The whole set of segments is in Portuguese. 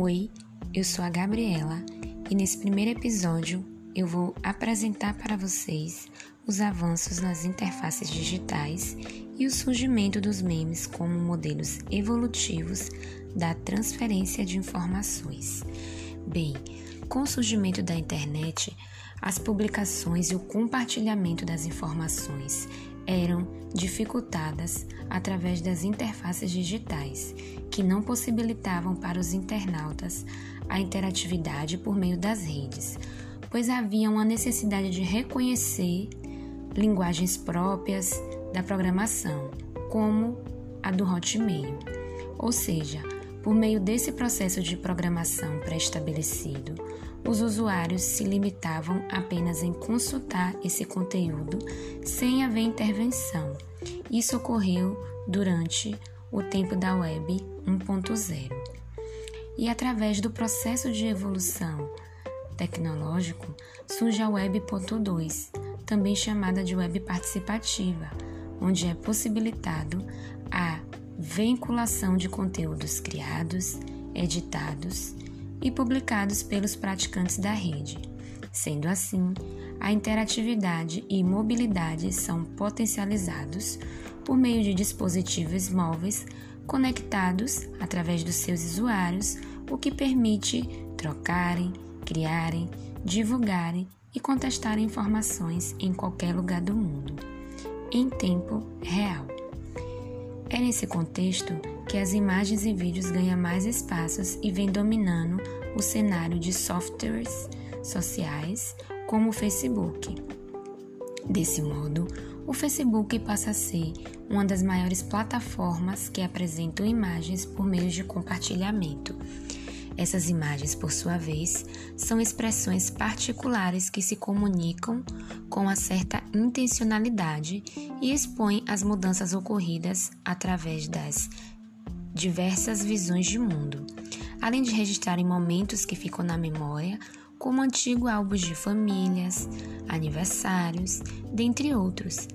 Oi, eu sou a Gabriela e nesse primeiro episódio eu vou apresentar para vocês os avanços nas interfaces digitais e o surgimento dos memes como modelos evolutivos da transferência de informações. Bem, com o surgimento da internet, as publicações e o compartilhamento das informações eram dificultadas através das interfaces digitais, que não possibilitavam para os internautas a interatividade por meio das redes, pois havia uma necessidade de reconhecer linguagens próprias da programação, como a do Hotmail. Ou seja, por meio desse processo de programação pré-estabelecido, os usuários se limitavam apenas em consultar esse conteúdo sem haver intervenção. Isso ocorreu durante o tempo da Web 1.0. E através do processo de evolução tecnológico surge a Web 2, também chamada de Web participativa, onde é possibilitado a vinculação de conteúdos criados, editados e publicados pelos praticantes da rede. Sendo assim, a interatividade e mobilidade são potencializados por meio de dispositivos móveis conectados através dos seus usuários, o que permite trocarem, criarem, divulgarem e contestarem informações em qualquer lugar do mundo, em tempo real. É nesse contexto que as imagens e vídeos ganham mais espaços e vêm dominando o cenário de softwares sociais como o Facebook. Desse modo, o Facebook passa a ser uma das maiores plataformas que apresentam imagens por meio de compartilhamento. Essas imagens, por sua vez, são expressões particulares que se comunicam com uma certa intencionalidade e expõem as mudanças ocorridas através das diversas visões de mundo, além de registrarem momentos que ficam na memória, como antigos álbuns de famílias, aniversários, dentre outros.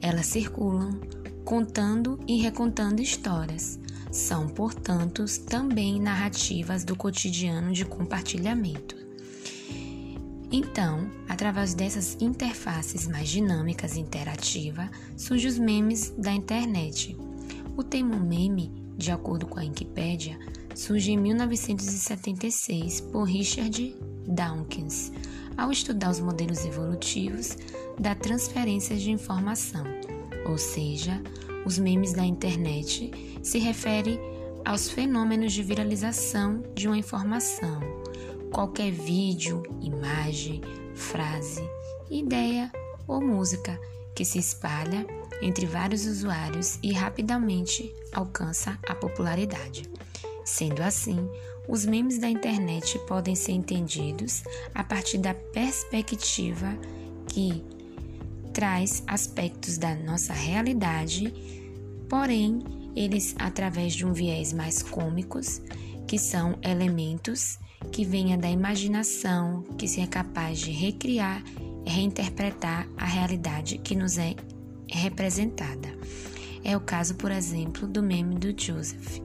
Elas circulam, contando e recontando histórias. São, portanto, também narrativas do cotidiano de compartilhamento. Então, através dessas interfaces mais dinâmicas e interativas, surgem os memes da internet. O termo meme de acordo com a Wikipédia, surge em 1976 por Richard Dawkins, ao estudar os modelos evolutivos da transferência de informação, ou seja, os memes da internet se refere aos fenômenos de viralização de uma informação, qualquer vídeo, imagem, frase, ideia ou música que se espalha entre vários usuários e rapidamente alcança a popularidade. Sendo assim, os memes da internet podem ser entendidos a partir da perspectiva que traz aspectos da nossa realidade, porém, eles através de um viés mais cômicos, que são elementos que venha da imaginação, que se é capaz de recriar e reinterpretar a realidade que nos é representada. É o caso, por exemplo, do meme do Joseph,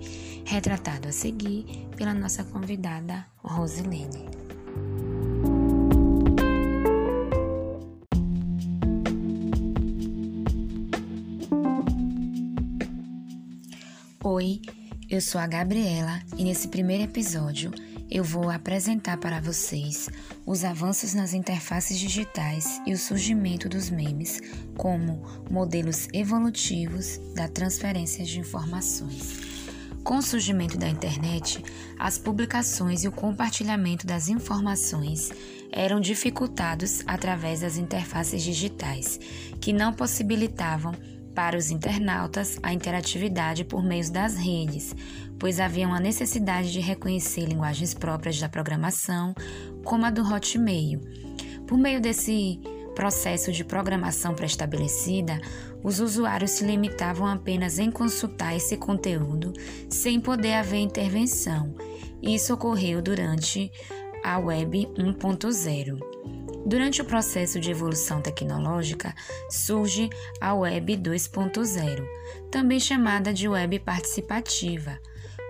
retratado a seguir pela nossa convidada Rosilene. Oi, eu sou a Gabriela e nesse primeiro episódio eu vou apresentar para vocês os avanços nas interfaces digitais e o surgimento dos memes como modelos evolutivos da transferência de informações. Com o surgimento da internet, as publicações e o compartilhamento das informações eram dificultados através das interfaces digitais, que não possibilitavam para os internautas a interatividade por meio das redes, pois havia uma necessidade de reconhecer linguagens próprias da programação, como a do Hotmail. Por meio desse processo de programação pré-estabelecida, os usuários se limitavam apenas em consultar esse conteúdo sem poder haver intervenção. Isso ocorreu durante a Web 1.0. Durante o processo de evolução tecnológica, surge a Web 2.0, também chamada de Web participativa,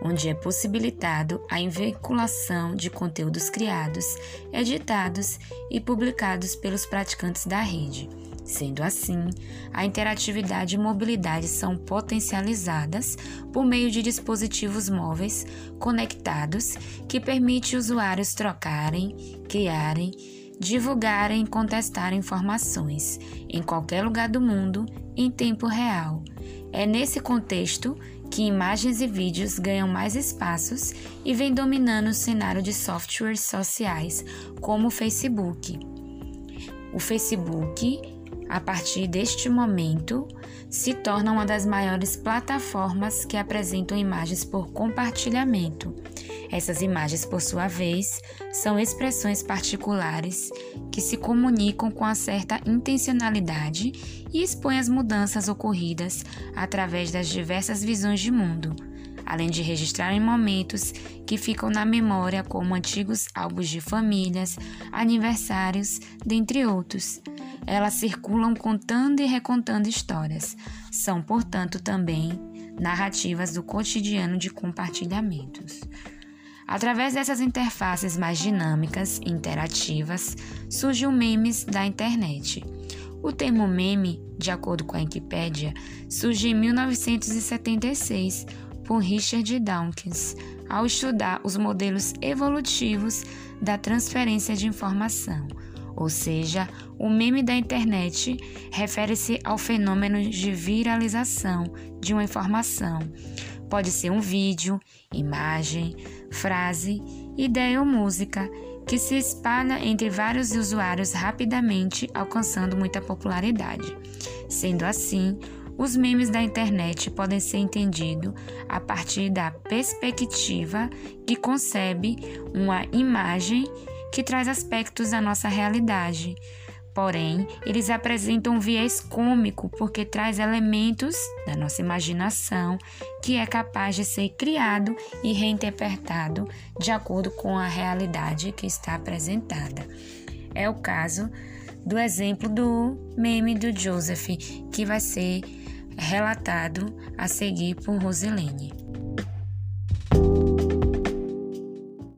onde é possibilitado a veiculação de conteúdos criados, editados e publicados pelos praticantes da rede. Sendo assim, a interatividade e mobilidade são potencializadas por meio de dispositivos móveis conectados que permite usuários trocarem, criarem, divulgarem e contestar informações em qualquer lugar do mundo em tempo real. É nesse contexto que imagens e vídeos ganham mais espaços e vem dominando o cenário de softwares sociais, como o Facebook. O Facebook, a partir deste momento, se torna uma das maiores plataformas que apresentam imagens por compartilhamento. Essas imagens, por sua vez, são expressões particulares que se comunicam com uma certa intencionalidade e expõem as mudanças ocorridas através das diversas visões de mundo, além de registrarem momentos que ficam na memória, como antigos álbuns de famílias, aniversários, dentre outros. Elas circulam contando e recontando histórias. São, portanto, também narrativas do cotidiano de compartilhamentos. Através dessas interfaces mais dinâmicas e interativas, surgem os memes da internet. O termo meme, de acordo com a Wikipédia, surge em 1976 por Richard Dawkins, ao estudar os modelos evolutivos da transferência de informação. Ou seja, o meme da internet refere-se ao fenômeno de viralização de uma informação. Pode ser um vídeo, imagem, frase, ideia ou música que se espalha entre vários usuários rapidamente, alcançando muita popularidade. Sendo assim, os memes da internet podem ser entendidos a partir da perspectiva que concebe uma imagem que traz aspectos da nossa realidade. Porém, eles apresentam um viés cômico porque traz elementos da nossa imaginação que é capaz de ser criado e reinterpretado de acordo com a realidade que está apresentada. É o caso do exemplo do meme do Joseph, que vai ser relatado a seguir por Rosilene.